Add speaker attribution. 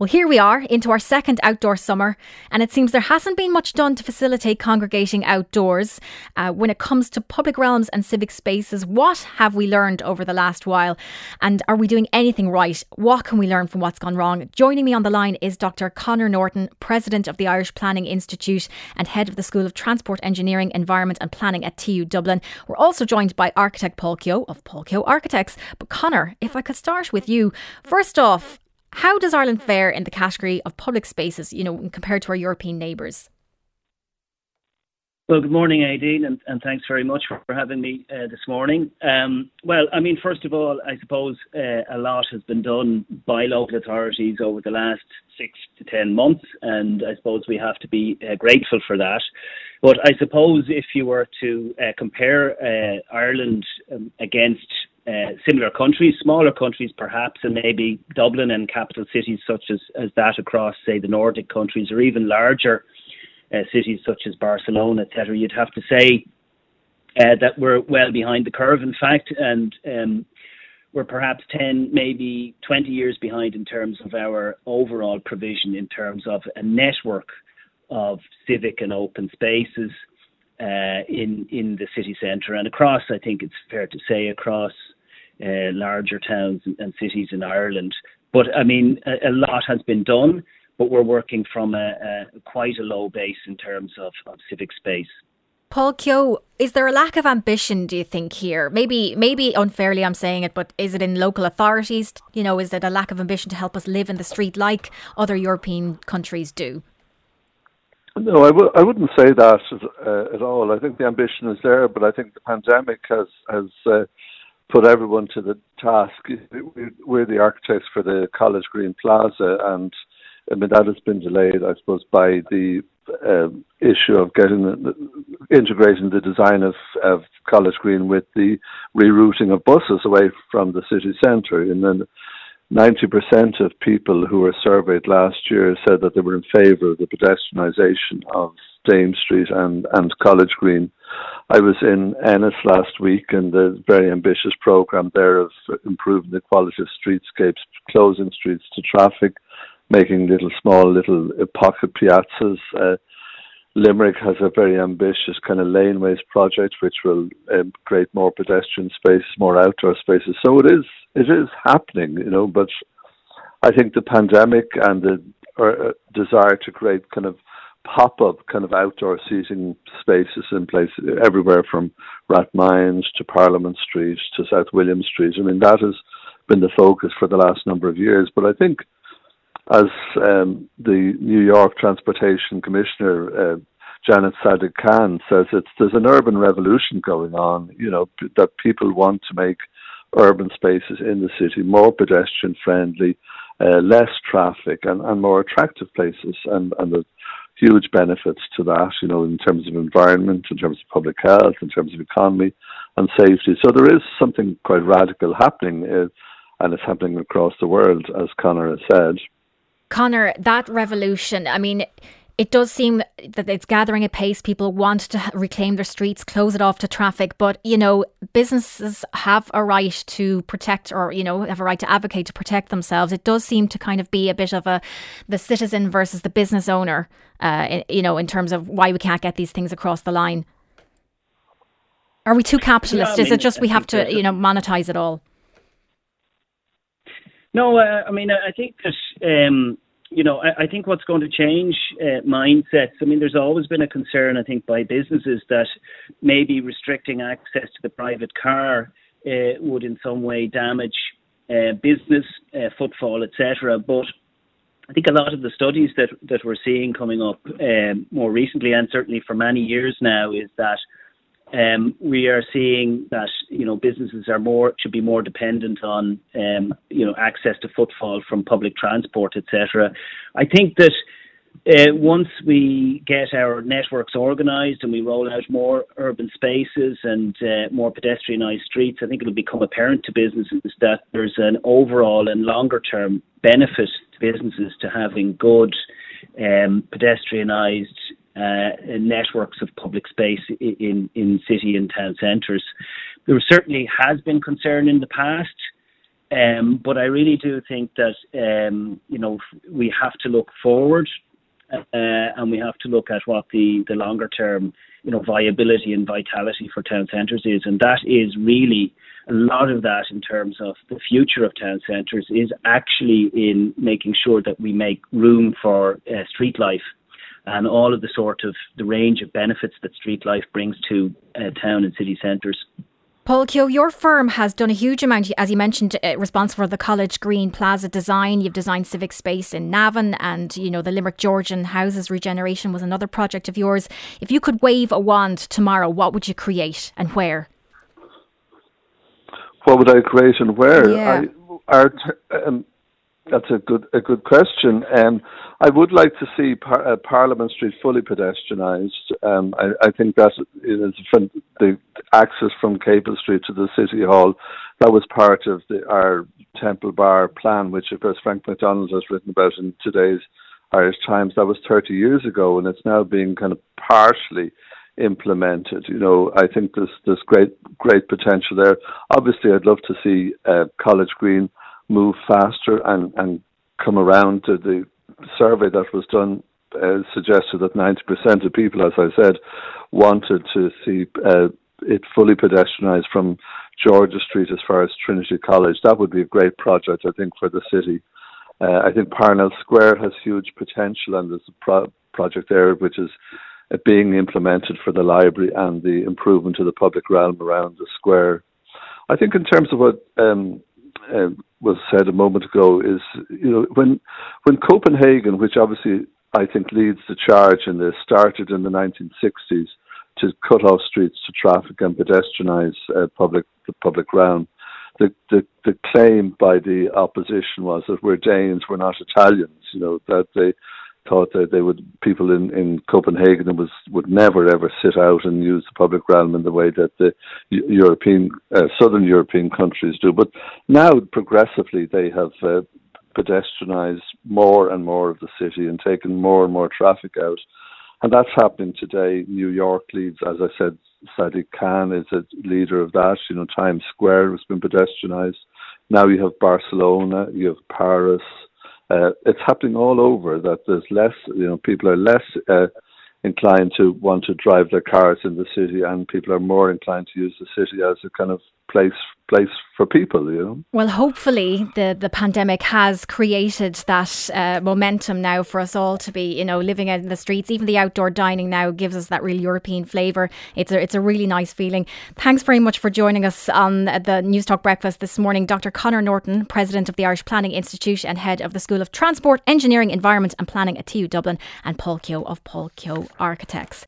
Speaker 1: Well, here we are into our second outdoor summer, and it seems there hasn't been much done to facilitate congregating outdoors. Uh, when it comes to public realms and civic spaces, what have we learned over the last while? And are we doing anything right? What can we learn from what's gone wrong? Joining me on the line is Dr. Conor Norton, President of the Irish Planning Institute and Head of the School of Transport Engineering, Environment and Planning at TU Dublin. We're also joined by architect Paul Keogh of Paul Keogh Architects. But Conor, if I could start with you, first off, how does Ireland fare in the category of public spaces, you know, compared to our European neighbours?
Speaker 2: Well, good morning, Aideen, and, and thanks very much for having me uh, this morning. Um, well, I mean, first of all, I suppose uh, a lot has been done by local authorities over the last six to ten months, and I suppose we have to be uh, grateful for that. But I suppose if you were to uh, compare uh, Ireland um, against uh, similar countries, smaller countries perhaps, and maybe Dublin and capital cities such as, as that across, say, the Nordic countries, or even larger uh, cities such as Barcelona, etc. You'd have to say uh, that we're well behind the curve, in fact, and um, we're perhaps 10, maybe 20 years behind in terms of our overall provision in terms of a network of civic and open spaces uh, in in the city centre and across. I think it's fair to say across uh, larger towns and cities in Ireland. But I mean, a, a lot has been done, but we're working from a, a quite a low base in terms of, of civic space.
Speaker 1: Paul Keogh, is there a lack of ambition, do you think, here? Maybe maybe unfairly I'm saying it, but is it in local authorities? You know, is it a lack of ambition to help us live in the street like other European countries do?
Speaker 3: No, I w- I wouldn't say that uh, at all. I think the ambition is there, but I think the pandemic has has uh, put everyone to the task. We're the architects for the College Green Plaza, and I mean that has been delayed, I suppose, by the um, issue of getting integrating the design of, of College Green with the rerouting of buses away from the city centre. And then 90% of people who were surveyed last year said that they were in favour of the pedestrianisation of Dame Street and, and College Green. I was in Ennis last week and the very ambitious programme there of improving the quality of streetscapes, closing streets to traffic, making little small little pocket piazzas. Uh, Limerick has a very ambitious kind of laneways project which will um, create more pedestrian spaces, more outdoor spaces. So it is it is happening, you know. But I think the pandemic and the uh, desire to create kind of pop up kind of outdoor seating spaces in places everywhere from Rathmines to Parliament Street to South William Street. I mean, that has been the focus for the last number of years. But I think, as um, the New York Transportation Commissioner, uh, Janet Sadig Khan, says, it's, there's an urban revolution going on, you know, that people want to make urban spaces in the city more pedestrian friendly, uh, less traffic, and, and more attractive places. And, and the huge benefits to that, you know, in terms of environment, in terms of public health, in terms of economy and safety. So there is something quite radical happening, uh, and it's happening across the world, as Conor has said.
Speaker 1: Conor, that revolution, I mean, it does seem that it's gathering a pace. People want to reclaim their streets, close it off to traffic. But, you know, businesses have a right to protect or, you know, have a right to advocate to protect themselves. It does seem to kind of be a bit of a the citizen versus the business owner, uh, you know, in terms of why we can't get these things across the line. Are we too capitalist? Yeah, I mean, Is it just we have to, you know, monetize it all?
Speaker 2: No, uh, I mean, I think that. Um, you know, I, I think what's going to change uh, mindsets. I mean, there's always been a concern, I think, by businesses that maybe restricting access to the private car uh, would in some way damage uh, business uh, footfall, etc. But I think a lot of the studies that that we're seeing coming up um, more recently, and certainly for many years now, is that um, we are seeing that you know businesses are more should be more dependent on um, you know access to footfall from public transport, etc. I think that uh, once we get our networks organised and we roll out more urban spaces and uh, more pedestrianised streets, I think it'll become apparent to businesses that there's an overall and longer term benefit to businesses to having good um, pedestrianised uh, networks of public space in, in city and town centres. There certainly has been concern in the past Um, but I really do think that um, you know we have to look forward, uh, and we have to look at what the the longer term you know viability and vitality for town centres is, and that is really a lot of that in terms of the future of town centres is actually in making sure that we make room for uh, street life and all of the sort of the range of benefits that street life brings to uh, town and city centres.
Speaker 1: Paul Keogh, your firm has done a huge amount, as you mentioned, uh, responsible for the College Green Plaza design. You've designed civic space in Navan, and you know the Limerick Georgian houses regeneration was another project of yours. If you could wave a wand tomorrow, what would you create and where?
Speaker 3: What would I create and where?
Speaker 1: Yeah.
Speaker 3: I, our, um, that's a good a good question. Um, I would like to see par- uh, Parliament Street fully pedestrianised. Um, I, I, think that is from the access from Capel Street to the City Hall. That was part of the, our Temple Bar plan, which of course Frank McDonald has written about in today's Irish Times. That was 30 years ago, and it's now being kind of partially implemented. You know, I think there's there's great great potential there. Obviously, I'd love to see uh, College Green move faster and, and come around to the survey that was done uh, suggested that 90% of people, as I said, wanted to see uh, it fully pedestrianised from George's Street as far as Trinity College. That would be a great project, I think, for the city. Uh, I think Parnell Square has huge potential, and there's a pro- project there which is uh, being implemented for the library and the improvement of the public realm around the square. I think, in terms of what um, uh, was said a moment ago is you know when when Copenhagen, which obviously I think leads the charge in this, started in the 1960s to cut off streets to traffic and pedestrianise uh, public the public realm. The, the the claim by the opposition was that we're Danes, we're not Italians. You know that they thought that they would people in in Copenhagen was would never ever sit out and use the public realm in the way that the European uh, southern European countries do. But now progressively they have uh, pedestrianised more and more of the city and taken more and more traffic out, and that's happening today. New York leads, as I said. Sadiq Khan is a leader of that. You know, Times Square has been pedestrianised. Now you have Barcelona, you have Paris, uh, it's happening all over that there's less, you know, people are less uh, inclined to want to drive their cars in the city, and people are more inclined to use the city as a kind of place place for people, you know.
Speaker 1: Well, hopefully the the pandemic has created that uh, momentum now for us all to be, you know, living out in the streets. Even the outdoor dining now gives us that real European flavour. It's a it's a really nice feeling. Thanks very much for joining us on the Newstalk Breakfast this morning, Dr. Conor Norton, President of the Irish Planning Institute and Head of the School of Transport, Engineering, Environment and Planning at TU Dublin, and Paul Keogh of Paul Keogh Architects.